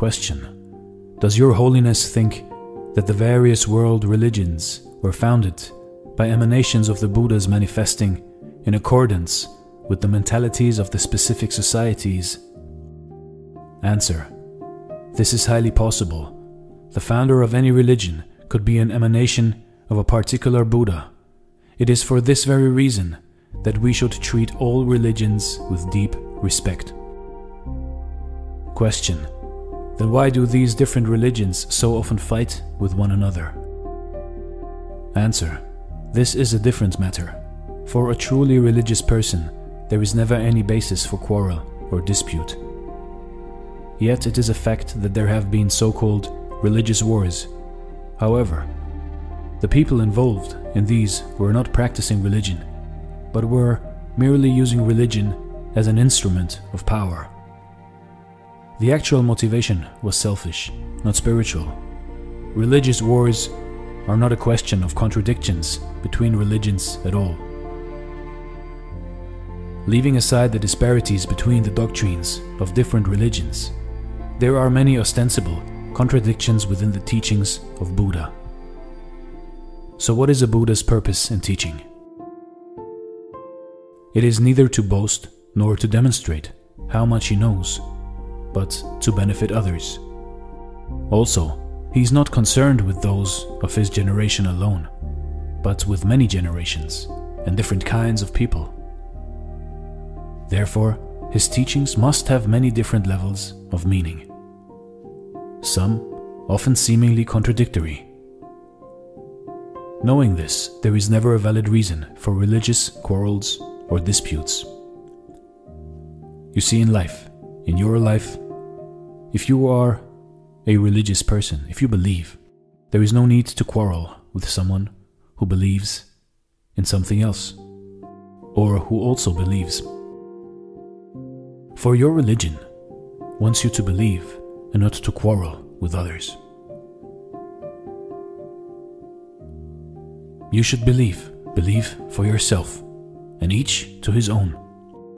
Question Does Your Holiness think that the various world religions were founded by emanations of the Buddhas manifesting in accordance with the mentalities of the specific societies? Answer This is highly possible. The founder of any religion could be an emanation of a particular Buddha. It is for this very reason that we should treat all religions with deep respect. Question Then why do these different religions so often fight with one another? Answer This is a different matter. For a truly religious person, there is never any basis for quarrel or dispute. Yet it is a fact that there have been so called religious wars. However, the people involved in these were not practicing religion, but were merely using religion as an instrument of power. The actual motivation was selfish, not spiritual. Religious wars are not a question of contradictions between religions at all. Leaving aside the disparities between the doctrines of different religions, there are many ostensible contradictions within the teachings of Buddha. So, what is a Buddha's purpose in teaching? It is neither to boast nor to demonstrate how much he knows, but to benefit others. Also, he is not concerned with those of his generation alone, but with many generations and different kinds of people. Therefore, his teachings must have many different levels of meaning. Some often seemingly contradictory. Knowing this, there is never a valid reason for religious quarrels or disputes. You see, in life, in your life, if you are a religious person, if you believe, there is no need to quarrel with someone who believes in something else, or who also believes. For your religion wants you to believe and not to quarrel with others. You should believe, believe for yourself, and each to his own.